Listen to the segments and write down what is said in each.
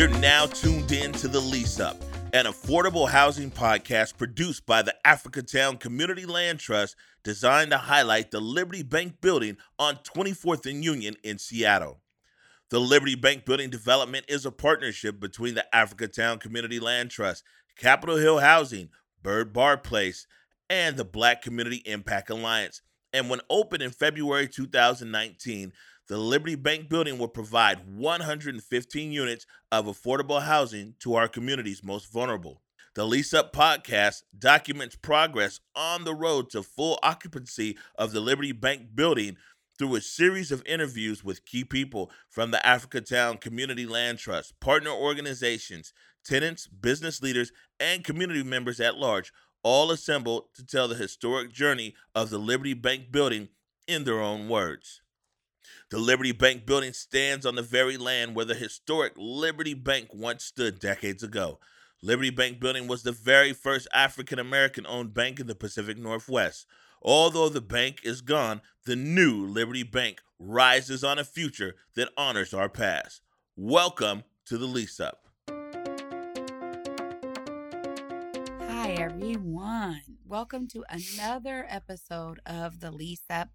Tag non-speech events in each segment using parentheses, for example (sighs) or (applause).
You're now tuned in to The Lease Up, an affordable housing podcast produced by the Africatown Community Land Trust designed to highlight the Liberty Bank building on 24th and Union in Seattle. The Liberty Bank building development is a partnership between the Africatown Community Land Trust, Capitol Hill Housing, Byrd Barr Place, and the Black Community Impact Alliance. And when opened in February 2019, the Liberty Bank building will provide 115 units of affordable housing to our community's most vulnerable. The Lease Up podcast documents progress on the road to full occupancy of the Liberty Bank building through a series of interviews with key people from the Africatown Community Land Trust, partner organizations, tenants, business leaders, and community members at large, all assembled to tell the historic journey of the Liberty Bank building in their own words. The Liberty Bank building stands on the very land where the historic Liberty Bank once stood decades ago. Liberty Bank building was the very first African American owned bank in the Pacific Northwest. Although the bank is gone, the new Liberty Bank rises on a future that honors our past. Welcome to the lease up. Hi, everyone. Welcome to another episode of The Lease Up.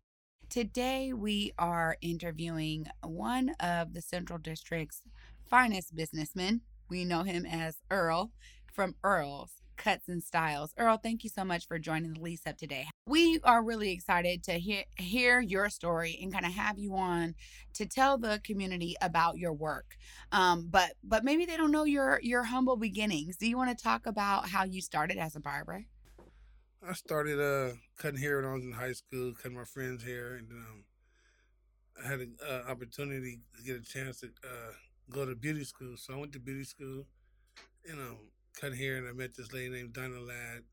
Today, we are interviewing one of the Central District's finest businessmen. We know him as Earl from Earl's Cuts and Styles. Earl, thank you so much for joining the lease up today. We are really excited to hear hear your story and kind of have you on to tell the community about your work. Um, but but maybe they don't know your your humble beginnings. Do you want to talk about how you started as a barber? I started uh cutting hair when I was in high school, cutting my friends' hair, and um, I had an uh, opportunity to get a chance to uh, go to beauty school. So I went to beauty school, you know, cut hair, and I met this lady named Donna Ladd.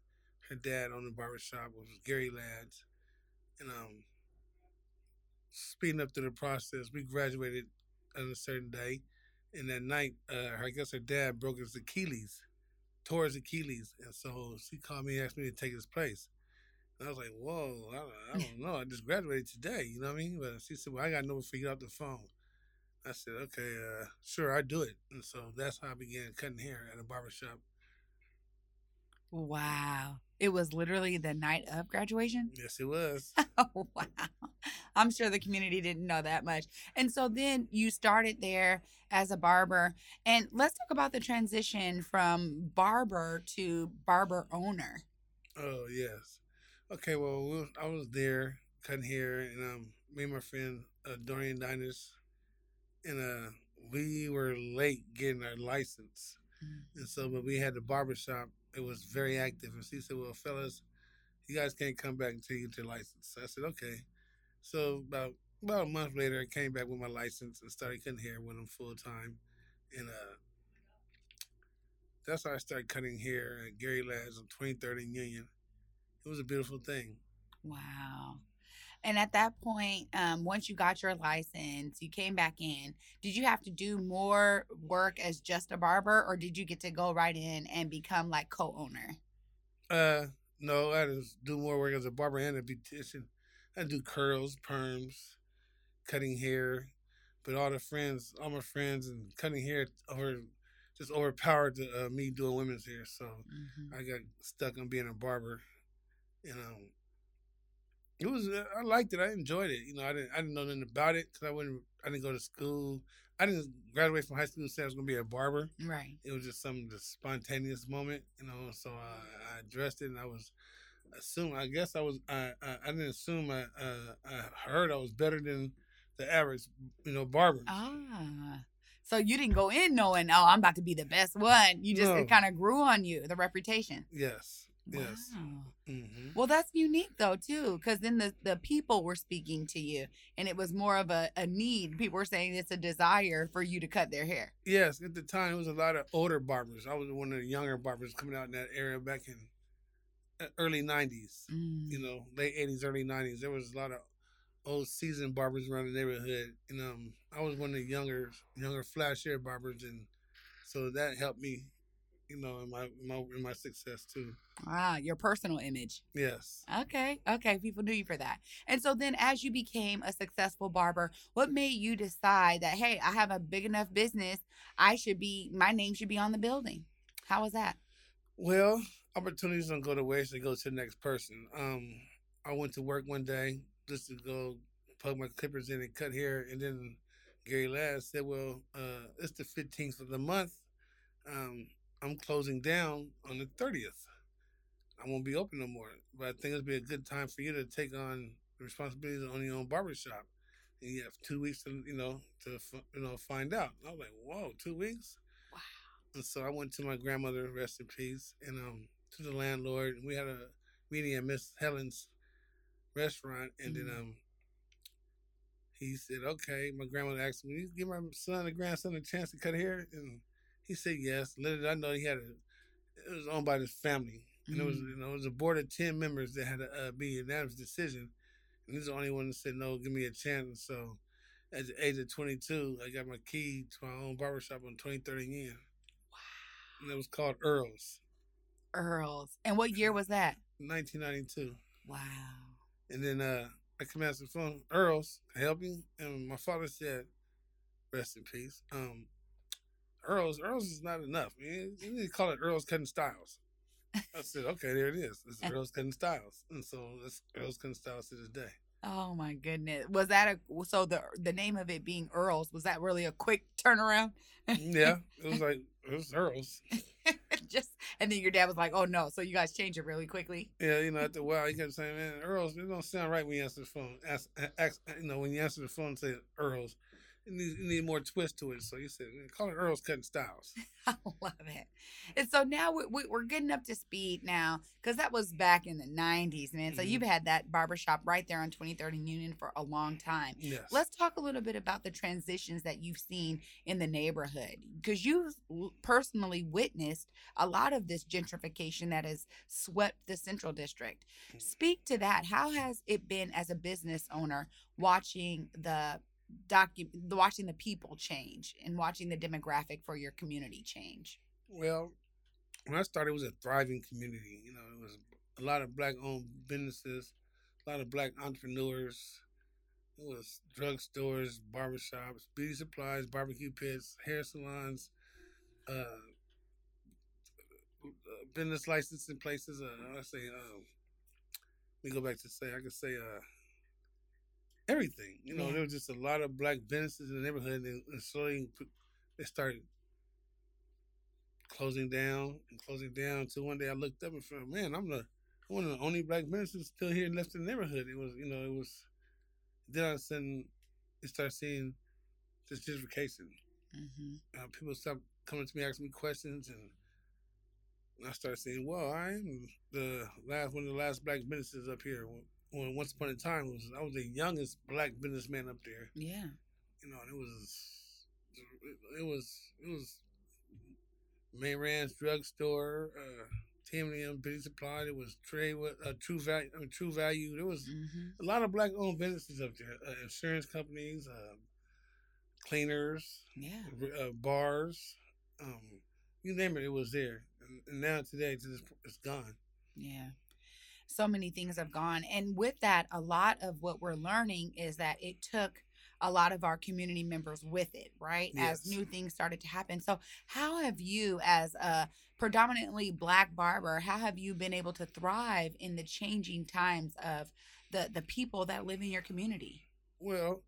Her dad owned a barbershop, was Gary Ladd's. And um, speeding up through the process, we graduated on a certain day. And that night, uh, I guess her dad broke his Achilles his Achilles, and so she called me and asked me to take his place. And I was like, "Whoa, I, I don't know. I just graduated today. You know what I mean?" But she said, "Well, I got know before you off the phone." I said, "Okay, uh, sure, I do it." And so that's how I began cutting hair at a barbershop. Wow. It was literally the night of graduation? (laughs) Yes, it was. oh, wow. I'm sure the community didn't know that much. And so then you started there as a barber. And let's talk about the transition from barber to barber owner. Oh, yes. Okay, well, I was there cutting hair, and um, me and my friend uh, Dorian Diners, and uh, we were late getting our license. Mm-hmm. And so, when we had the barber shop it was very active. And she said, "Well, fellas, you guys can't come back until you get your license." So I said, "Okay." So about about a month later, I came back with my license and started cutting hair with them full time, and uh, that's how I started cutting hair at Gary Ladd's on 23rd and Union. It was a beautiful thing. Wow. And at that point, um, once you got your license, you came back in. Did you have to do more work as just a barber, or did you get to go right in and become like co-owner? Uh, no, I had to do more work as a barber and a beautician. I do curls, perms, cutting hair, but all the friends, all my friends, and cutting hair over just overpowered the, uh, me doing women's hair. So mm-hmm. I got stuck on being a barber, you know it was uh, I liked it. I enjoyed it. You know, I didn't I didn't know nothing about it because I wouldn't I didn't go to school. I didn't graduate from high school and say I was gonna be a barber. Right. It was just some just spontaneous moment, you know. So I, I addressed it, and I was assume. I guess I was. I I, I didn't assume. I uh, I heard I was better than the average, you know, barber. Ah. So you didn't go in knowing, oh, I'm about to be the best one. You just no. it kind of grew on you, the reputation. Yes. Yes. Wow. Mm-hmm. Well, that's unique though too, because then the the people were speaking to you, and it was more of a, a need. People were saying it's a desire for you to cut their hair. Yes, at the time it was a lot of older barbers. I was one of the younger barbers coming out in that area back in uh, early '90s. Mm. You know, late '80s, early '90s. There was a lot of old seasoned barbers around the neighborhood, and um, I was one of the younger, younger flash hair barbers, and so that helped me you know, in my my in my success too. Ah, your personal image. Yes. Okay. Okay. People knew you for that. And so then as you became a successful barber, what made you decide that, hey, I have a big enough business, I should be my name should be on the building? How was that? Well, opportunities don't go to waste; they go to the next person. Um, I went to work one day just to go plug my clippers in and cut hair, and then Gary Ladd said, "Well, uh, it's the fifteenth of the month. Um, I'm closing down on the thirtieth. I won't be open no more. But I think it'd be a good time for you to take on the responsibilities on your own barbershop. And you have two weeks to, you know, to you know find out." I was like, "Whoa, two weeks." Wow. And so I went to my grandmother, rest in peace, and um to the landlord. And we had a meeting at Miss Helen's restaurant, and Mhm. then um he said, "Okay." My grandmother asked me, "Will give my son and grandson a chance to cut hair?" And he said yes. Little did I know he had a. It was owned by his family, and it was Mm. you know it was a board of ten members that had to uh, be a unanimous decision, and he's the only one that said no. Give me a chance. So, at the age of twenty two, I got my key to my own barbershop on twenty thirty Yen, and it was called Earl's, Earls. And what year was that? nineteen ninety two. Wow. And then uh, I come answer the phone, Earl's, help you? And my father said, rest in peace. Um, Earl's, Earl's is not enough. Man. You need to call it Earl's Cutting Styles. I (laughs) said, okay, there it is. It's eh. Earl's Cutting Styles. And so it's Earl's Cutting Styles to this day. Oh my goodness. Was that a so the the name of it being Earls, was that really a quick turnaround? Yeah, (laughs) it was like, it was Earl's. (laughs) Just and then your dad was like, "Oh no!" So you guys changed it really quickly. Yeah, you know, after a while, you kept saying, man, Earl's, it don't sound right when you answer the phone. Ask, ask, you know, when you answer the phone say Earl's, you need, you need more twist to it. So you said, call it Earl's Cutting Styles. (laughs) I love it. And so now we, we, we're getting up to speed now because that was back in the 90s, man. So Mhm. you've had that barbershop right there on 23rd and Union for a long time. Yes. Let's talk a little bit about the transitions that you've seen in the neighborhood because you've personally witnessed a lot of this gentrification that has swept the Central District. Mhm. Speak to that. How has it been as a business owner watching the docu- watching the people change and watching the demographic for your community change? Well, when I started, it was a thriving community. You know, it was a lot of black owned businesses, a lot of black entrepreneurs. It was drugstores, barbershops, beauty supplies, barbecue pits, hair salons, uh, uh, business licensing places. Uh, I say, um, let me go back to say, I could say, uh, everything. You know, Yeah. there was just a lot of black businesses in the neighborhood, and, and slowly they started closing down and closing down. Until one day I looked up and thought, man, I'm the one of the only black businesses still here left in the neighborhood. It was, you know, it was. Then all of a sudden, you start seeing this gentrification. Mm-hmm. Uh, people stopped coming to me asking me questions, and I started saying, "Well, I am the last one of the last black businesses up here." When, once upon a time was I was the youngest black businessman up there. Yeah. You know, and it was it was it was Main Ranch drugstore, uh, TMM Beauty Supply. It was Trade with uh, True Value. I mean, True Value. There was Mm-hmm. a lot of black owned businesses up there. Uh, insurance companies, uh, cleaners, Yeah. uh, bars, um, you name it, it was there. And, and now today, it's, it's gone. Yeah. So many things have gone. And with that, a lot of what we're learning is that it took a lot of our community members with it, right? As new things started to happen. So, how have you, as a predominantly black barber, how have you been able to thrive in the changing times of the, the people that live in your community? Well,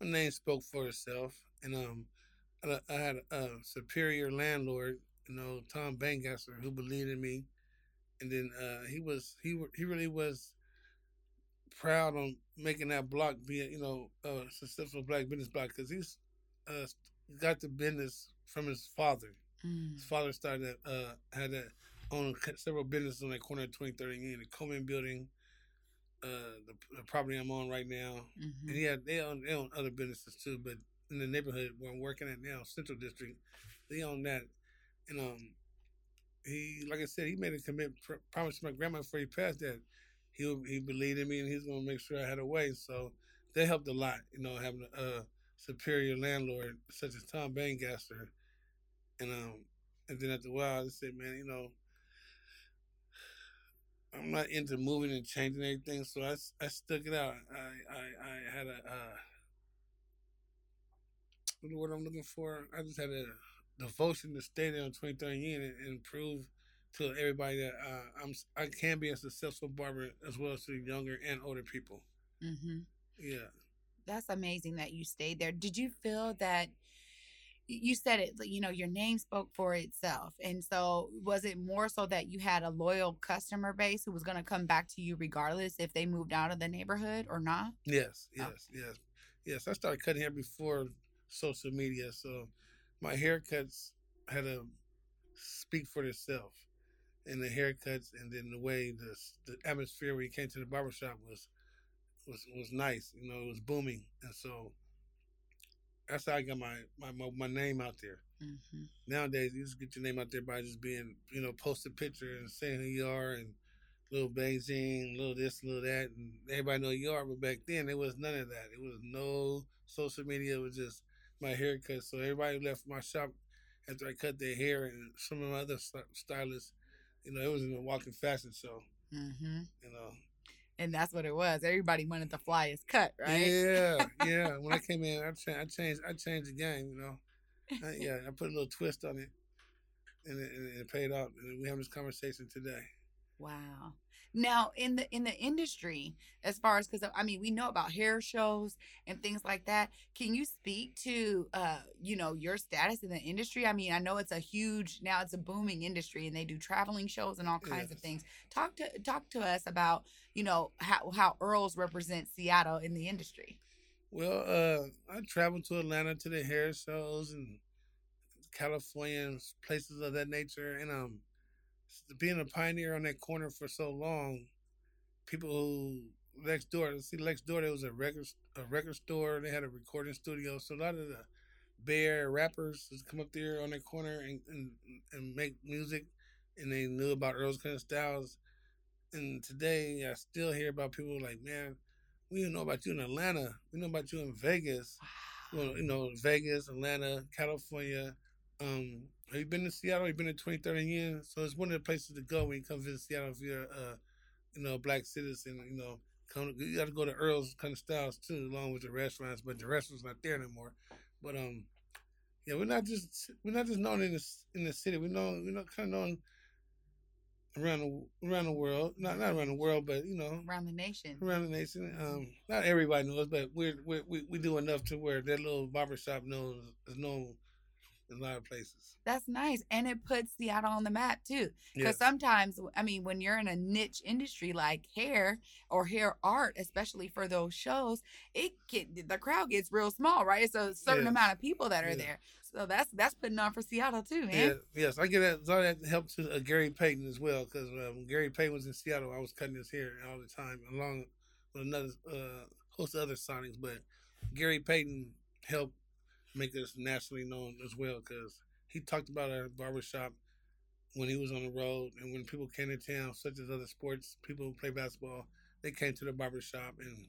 my name spoke for itself, and um, I, I had a superior landlord, you know, Tom Bangasser, who believed in me, and then uh, he was he he really was proud on making that block be a you know a successful black business block because he's uh, got the business from his father. Mm. His father started uh had that owned several businesses on that corner of 23rd and Union, the Coleman Building, uh the, the property I'm on right now, hmm and yeah, they own they own other businesses too. But in the neighborhood where I'm working at now, Central District, they own that, and um, he like I said, he made a commitment, pr- promise to my grandma before he passed that he he believed in me and he's gonna make sure I had a way. So they helped a lot, you know, having a, superior landlord such as Tom Bangasser. and um, And then after a while, I said, man, you know, I'm not into moving and changing anything, so I, I stuck it out. I I, I had a uh, what I'm looking for? I just had a devotion to stay there on 23rd Union and, and prove to everybody that uh, I'm I can be a successful barber as well as to younger and older people. Mm-hmm. Yeah, That's amazing that you stayed there. Did you feel that you said it, you know, your name spoke for itself. And so was it more so that you had a loyal customer base who was going to come back to you regardless if they moved out of the neighborhood or not? yes, Oh. yes, yes, yes. I started cutting hair before social media, so my haircuts had to speak for themselves. And the haircuts, and then the way the the atmosphere when you came to the barbershop was was was nice. You know, it was booming, and so that's how I got my my my, my name out there. Mm-hmm. Nowadays, you just get your name out there by just being, you know, post a picture and saying who you are and little Beijing, little this, little that, and everybody know who you are. But back then, there was none of that. It was no social media. It was just my haircut. So everybody left my shop after I cut their hair, and some of my other stylists, you know, it was in a walking fashion show. Mm-hmm. You know, And that's what it was. Everybody wanted the flyest cut, right? yeah, (laughs) yeah. When I came in, I, cha- I changed, I changed the game. You know, I, (laughs) yeah, I put a little twist on it, and it, and it paid off. And we have this conversation today. Wow. Now in the in the industry, as far as because I mean we know about hair shows and things like that. Can you speak to uh you know your status in the industry? I mean I know it's a huge now it's a booming industry and they do traveling shows and all kinds of things. Talk to talk to us about you know how how Earls represent Seattle in the industry. Well, uh, I traveled to Atlanta to the hair shows and California and places of that nature, and um, being a pioneer on that corner for so long, people who next door, see next door there was a record a record store. They had a recording studio, so a lot of the Area rappers would come up there on that corner and and, and make music, and they knew about Earl's kind of styles. And today, I still hear about people like, man, we didn't know about you in Atlanta. We know about you in Vegas. Well, you know, Vegas, Atlanta, California. Um, have you been to Seattle? You've been to 2030 years. So it's one of the places to go when you come visit Seattle if you're uh, you know, a black citizen, you know, come you gotta go to Earl's kind of styles too, along with the restaurants, but the restaurant's not there anymore. But um yeah, we're not just we're not just known in the in the city. We know we're not kind of known around the around the world. Not not around the world, but you know, Around the nation. around the nation. Um, not everybody knows, but we're, we're we we do enough to where that little barber shop knows is known in a lot of places. That's nice. And it puts Seattle on the map too. Because Yes. sometimes, I mean, when you're in a niche industry like hair or hair art, especially for those shows, it get the crowd gets real small, right? It's a certain Yes. amount of people that are Yeah. there. So that's that's putting on for Seattle too, Yeah, man. yes, I get that. All that help to uh, Gary Payton as well because when Gary Payton was in Seattle, I was cutting his hair all the time, along with another uh, host of other signings. But Gary Payton helped make us nationally known as well because he talked about our barbershop when he was on the road and when people came to town, such as other sports, people who play basketball, they came to the barbershop and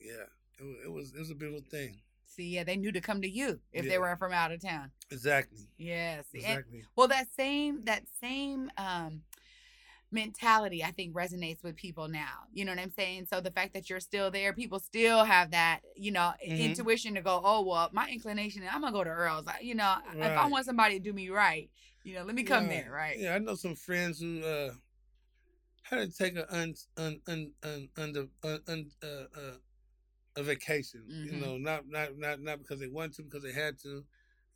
yeah, it, it was it was a beautiful thing. See, yeah, they knew to come to you if they were from out of town. Exactly. Yes. And- Exactly. well, that same that same um mentality I think resonates with people now. You know what I'm saying? So the fact that you're still there, people still have that, you know, Mhm. intuition to go, "Oh, well, my inclination, I'm going to go to Earl's." I- You know, if I want somebody to do me right, you know, let me come Right. there, right? Yeah, I know some friends who uh had to take a un un un un under un, un, uh, uh, a vacation. You Mhm. know, not not not not because they wanted to, because they had to.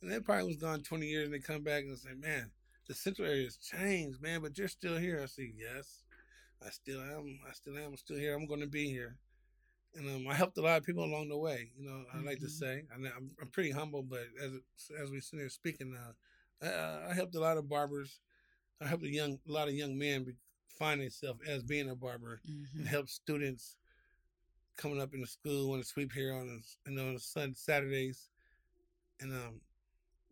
And they probably was gone twenty years, and they come back and say, "Man, the central area has changed, man, but you're still here." I say, "Yes, I still am. I still am. I'm still here. I'm going to be here." And um, I helped a lot of people along the way. You know, I like to Mhm. say, and I'm, I'm pretty humble, but as as we sit here speaking now, I, I helped a lot of barbers. I helped a young, a lot of young men be, find themselves as being a barber, Mhm. and help students coming up in the school want to sweep hair on, a- you know, on Sun Saturdays, and um,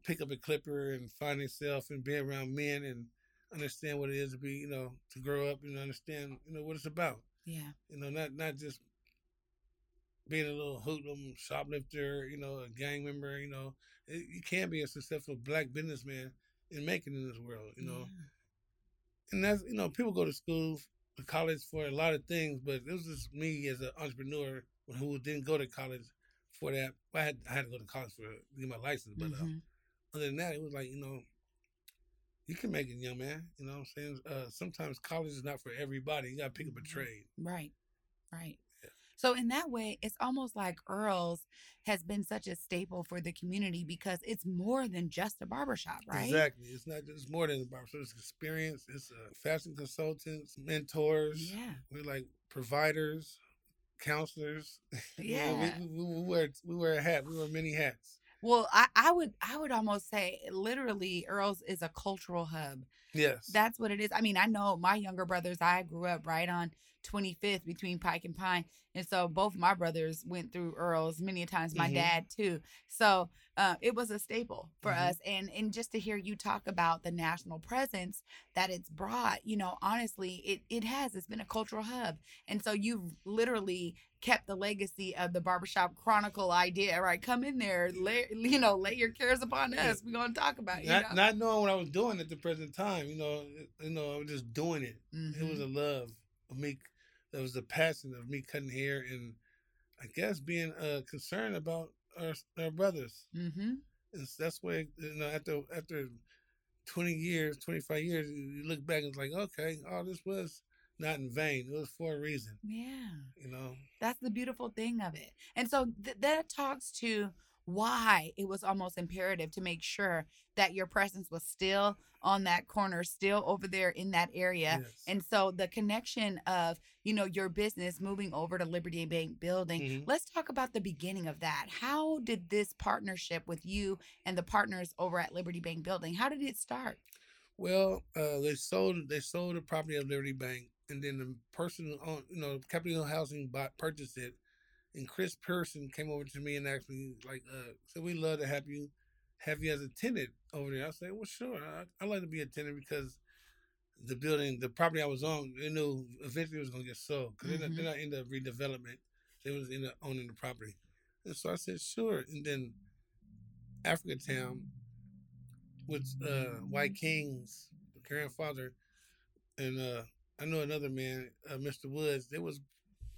pick up a clipper and find themselves and be around men and understand what it is to be, you know, to grow up and understand, you know, what it's about. Yeah. You know, not not just being a little hoodlum, shoplifter, you know, a gang member. You know, It- you can be a successful black businessman and make it in this world. You know, Yeah. and that's you know people go to school, to college for a lot of things, but it was just me as an entrepreneur who didn't go to college for that. I had I had to go to college for to get my license, but uh, Mhm. Other than that, it was like you know. You can make it, young man. You know what I'm saying? Uh, sometimes college is not for everybody. You got to pick up a trade. Right. Right. Yeah. So in that way, it's almost like Earl's has been such a staple for the community because it's more than just a barbershop, right? Exactly. It's not just more than a barbershop. It's experience. It's uh, fashion consultants, mentors. Yeah. We're like providers, counselors. (laughs) Yeah. we, we, we wear we wear a hat. We wear many hats. Well, I, I would I would almost say literally Earl's is a cultural hub. Yes. That's what it is. I mean, I know my younger brothers, I grew up right on 25th between Pike and Pine. And so both my brothers went through Earl's many a times, my Mhm. dad too. So uh, it was a staple for Mhm. us. And, and just to hear you talk about the national presence that it's brought, you know, honestly, it, it has. It's been a cultural hub. And so you've literally kept the legacy of the barbershop chronicle idea, right? Come in there, lay, (laughs) you know, lay your cares upon us. We're going to talk about it. You not, know? not knowing what I was doing at the present time, you know, you know, I was just doing it. It was Mhm. a love of me. It was the passion of me cutting hair, and I guess being uh, concerned about our, our brothers. Mhm. And that's where you know after after twenty years, twenty five years, you you look back and it's like, okay, all this was not in vain. It was for a reason. Yeah. You know. That's the beautiful thing of it. And so th- that talks to why it was almost imperative to make sure that your presence was still on that corner, still over there in that area. Yes. And so the connection of, you know, your business moving over to Liberty Bank building. Mhm. Let's talk about the beginning of that. How did this partnership with you and the partners over at Liberty Bank building, how did it start? Well, uh, they sold they sold the property of Liberty Bank, and then the person on you know, Capitol Hill Housing bought purchased it, and Chris Persons came over to me and asked me like, uh, "So we love to have you have you as a tenant over there." I said, "Well, sure, I, I like to be a tenant because." The building, the property I was on, they knew eventually it was going to get sold because Mhm. they're not in the redevelopment. They was in the owning the property, and so I said, "Sure." And then Africatown, with uh, Wyking's grandfather, and uh, I know another man, uh, Mr. Woods. They was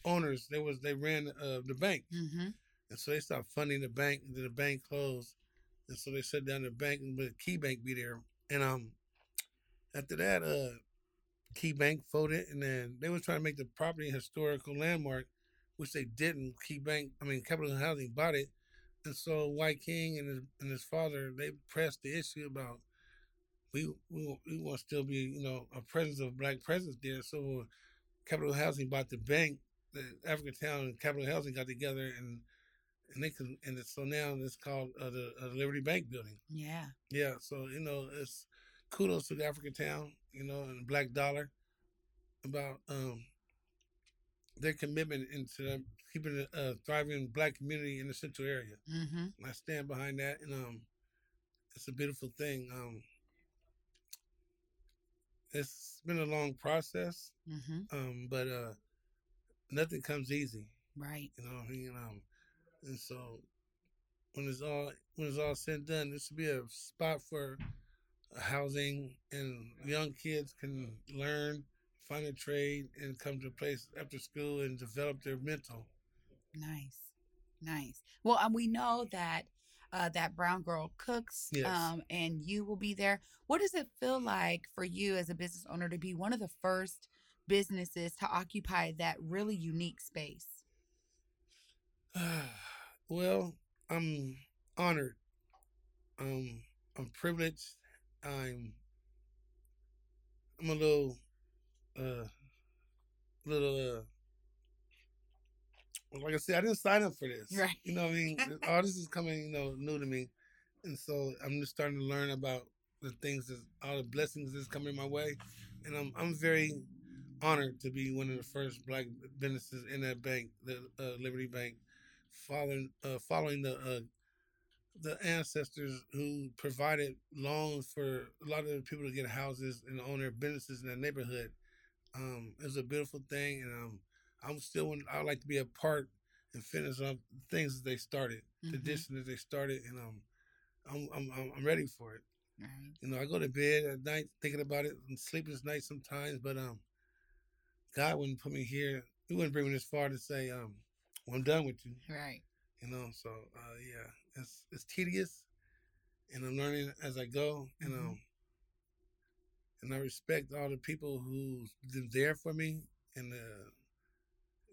owners. They was they ran uh, the bank, Mm-hmm. and so they stopped funding the bank. And then the bank closed, and so they shut down the bank and let Key Bank be there. And um, after that, uh, Key Bank folded, and then they was trying to make the property a historical landmark, which they didn't. Key Bank, I mean, Capitol Housing bought it, and so Wyking and his and his father they pressed the issue about we we we want to still be you know a presence of black presence there. So Capitol Housing bought the bank, the Africatown and Capitol Housing got together and and they can and it's, so now it's called uh, the uh, Liberty Bank Building. Yeah. Yeah, so you know it's kudos to the Africatown, you know, and Black Dollar about um their commitment into keeping a thriving black community in the central area. Mm-hmm. I stand behind that, and um, it's a beautiful thing. Um, it's been a long process, Mm-hmm. um, but uh, nothing comes easy, Right. you know. what I mean? um, and so when it's all when it's all said and done, this will be a spot for housing, and young kids can learn, find a trade, and come to a place after school and develop their mental. Nice, nice. Well, um, we know that uh, that brown girl cooks, Yes. um, and you will be there. What does it feel like for you as a business owner to be one of the first businesses to occupy that really unique space? (sighs) well, I'm honored. Um, I'm privileged. I'm I'm a little uh little uh like I said, I didn't sign up for this. Right. You know what I mean? (laughs) All this is coming, you know, new to me. And so I'm just starting to learn about the things that all the blessings that's coming my way. And I'm I'm very honored to be one of the first black businesses in that bank, the uh, Liberty Bank, following uh, following the uh, the ancestors who provided loans for a lot of the people to get houses and own their businesses in their neighborhood. Um, it was a beautiful thing, and um, I'm still I like to be a part and finish up things that they started, Mhm. tradition that they started, and um, I'm I'm I'm- I'm ready for it. Right. You know, I go to bed at night thinking about it and sleepless nights sometimes, but um, God wouldn't put me here. He wouldn't bring me this far to say, um, well, I'm done with you. Right. You know, so uh, yeah, it's it's tedious, and I'm learning as I go, and mm-hmm. um, and I respect all the people who's been there for me, and uh,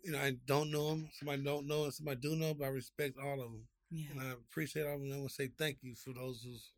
you know, I don't know them, somebody don't know, and somebody do know, but I respect all of them. Yeah. And I appreciate all of them. I want to say thank you for those who's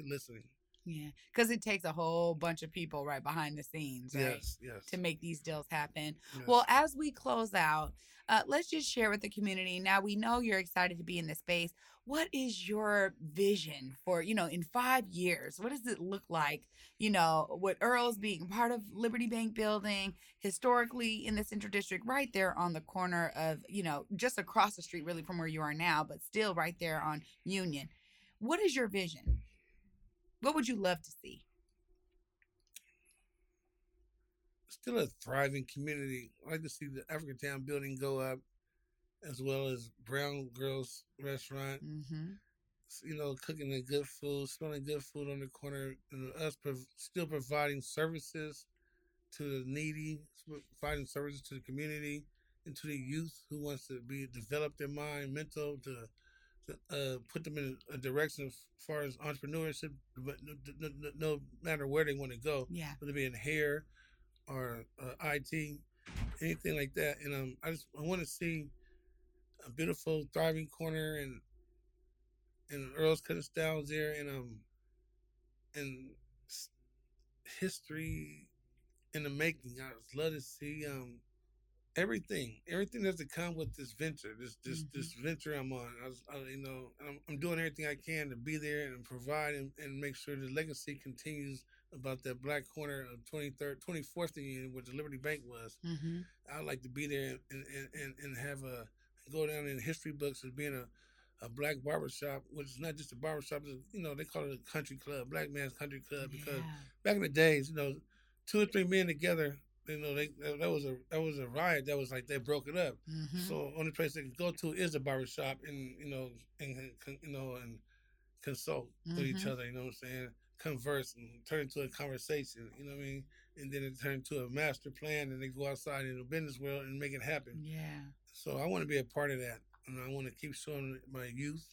listening. Yeah, because it takes a whole bunch of people right behind the scenes, right? Yes, yes. To make these deals happen. Yes. Well, as we close out, uh, let's just share with the community. Now we know you're excited to be in this space. What is your vision for, you know, in five years? What does it look like, you know, with Earl's being part of Liberty Bank building, historically in the Central District, right there on the corner of, you know, just across the street really from where you are now, but still right there on Union. What is your vision? What would you love to see? Still a thriving community. I like to see the Africatown building go up, as well as Brown Girls Restaurant. Mm-hmm. You know, cooking the good food, smelling good food on the corner, and us prov- still providing services to the needy, providing services to the community, and to the youth who wants to be develop their mind, mental, to uh, put them in a direction as far as entrepreneurship, but no, no, no matter where they want to go, yeah, whether it be in hair or uh, IT, anything like that. And um, I just I want to see a beautiful, thriving corner and and Earl's Cutting Styles there, and um, and history in the making. I would love to see um everything, everything that's to come with this venture, this this mm-hmm. this venture I'm on. I, was, I you know, I'm, I'm, doing everything I can to be there and provide and, and make sure the legacy continues about that black corner of 23rd, 24th Union, where the Liberty Bank was. Mm-hmm. I'd like to be there and, and, and, and have a go down in history books as being a a black barbershop, which is not just a barbershop, you know, they call it a country club, black man's country club, because yeah. back in the days, you know, two or three men together you know, they that was a that was a riot. That was like they broke it up. Mm-hmm. So only place they can go to is the barbershop, and you know, and you know, and consult mm-hmm. with each mm-hmm. other. You know what I'm saying? Converse and turn into a conversation. You know what I mean? And then it turn to a master plan, and they go outside in the business world and make it happen. Yeah. So I want to be a part of that, and I want to keep showing my youth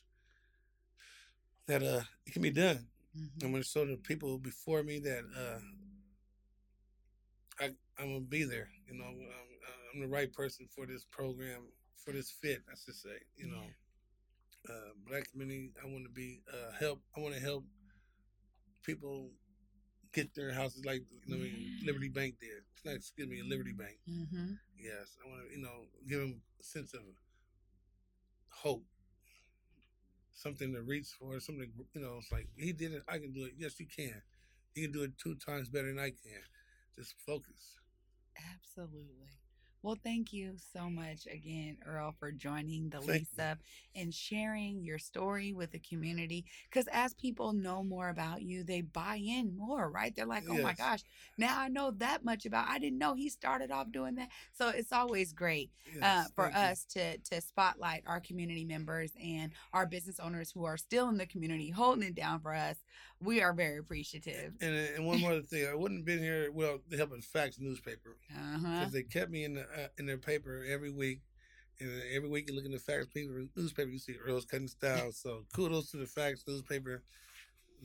that uh it can be done. Mm-hmm. I'm going to show the people before me that uh I, I'm gonna be there. You know, I'm, I'm, the right person for this program, for this fit. I should say. You know, yeah. uh, black community. I want to be uh, help. I want to help people get their houses like you know yeah. Liberty Bank did. Not, excuse me, Liberty Bank. Mm-hmm. Yes, I want to you know give them a sense of hope, something to reach for, something you know. It's like he did it, I can do it. Yes, you can. You can do it two times better than I can just focus. Absolutely. Well, thank you so much again, Earl, for joining the thank Lisa you. and sharing your story with the community. Because as people know more about you, they buy in more, right? They're like, oh yes. my gosh, now I know that much about. I didn't know he started off doing that. So it's always great yes, uh, for us you. to to spotlight our community members and our business owners who are still in the community, holding it down for us we are very appreciative. And, and one more thing, I wouldn't have been here. Well, they helped Facts newspaper because uh-huh. they kept me in the uh, in their paper every week. And every week you look in the Facts paper newspaper, you see Earl's cutting styles. So kudos to the Facts newspaper,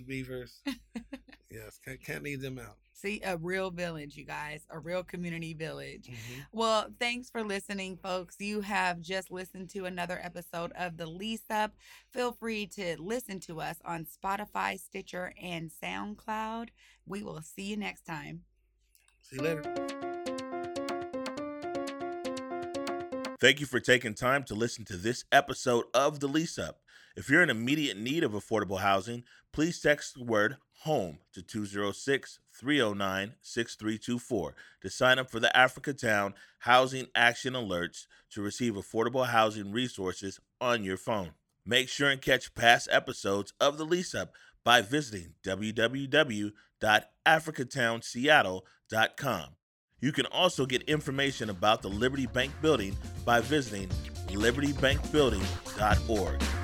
Beavers. (laughs) yes, can't, can't leave them out. See, a real village, you guys, a real community village. Mm-hmm. Well, thanks for listening, folks. You have just listened to another episode of The Lease Up. Feel free to listen to us on Spotify, Stitcher, and SoundCloud. We will see you next time. See you later. Thank you for taking time to listen to this episode of The Lease Up. If you're in immediate need of affordable housing, please text the word HOME to 206 309 6324 to sign up for the Africatown Housing Action Alerts to receive affordable housing resources on your phone. Make sure and catch past episodes of The Lease Up by visiting www.africatownseattle.com. You can also get information about the Liberty Bank Building by visiting libertybankbuilding.org.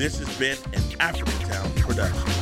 This has been an Africatown production.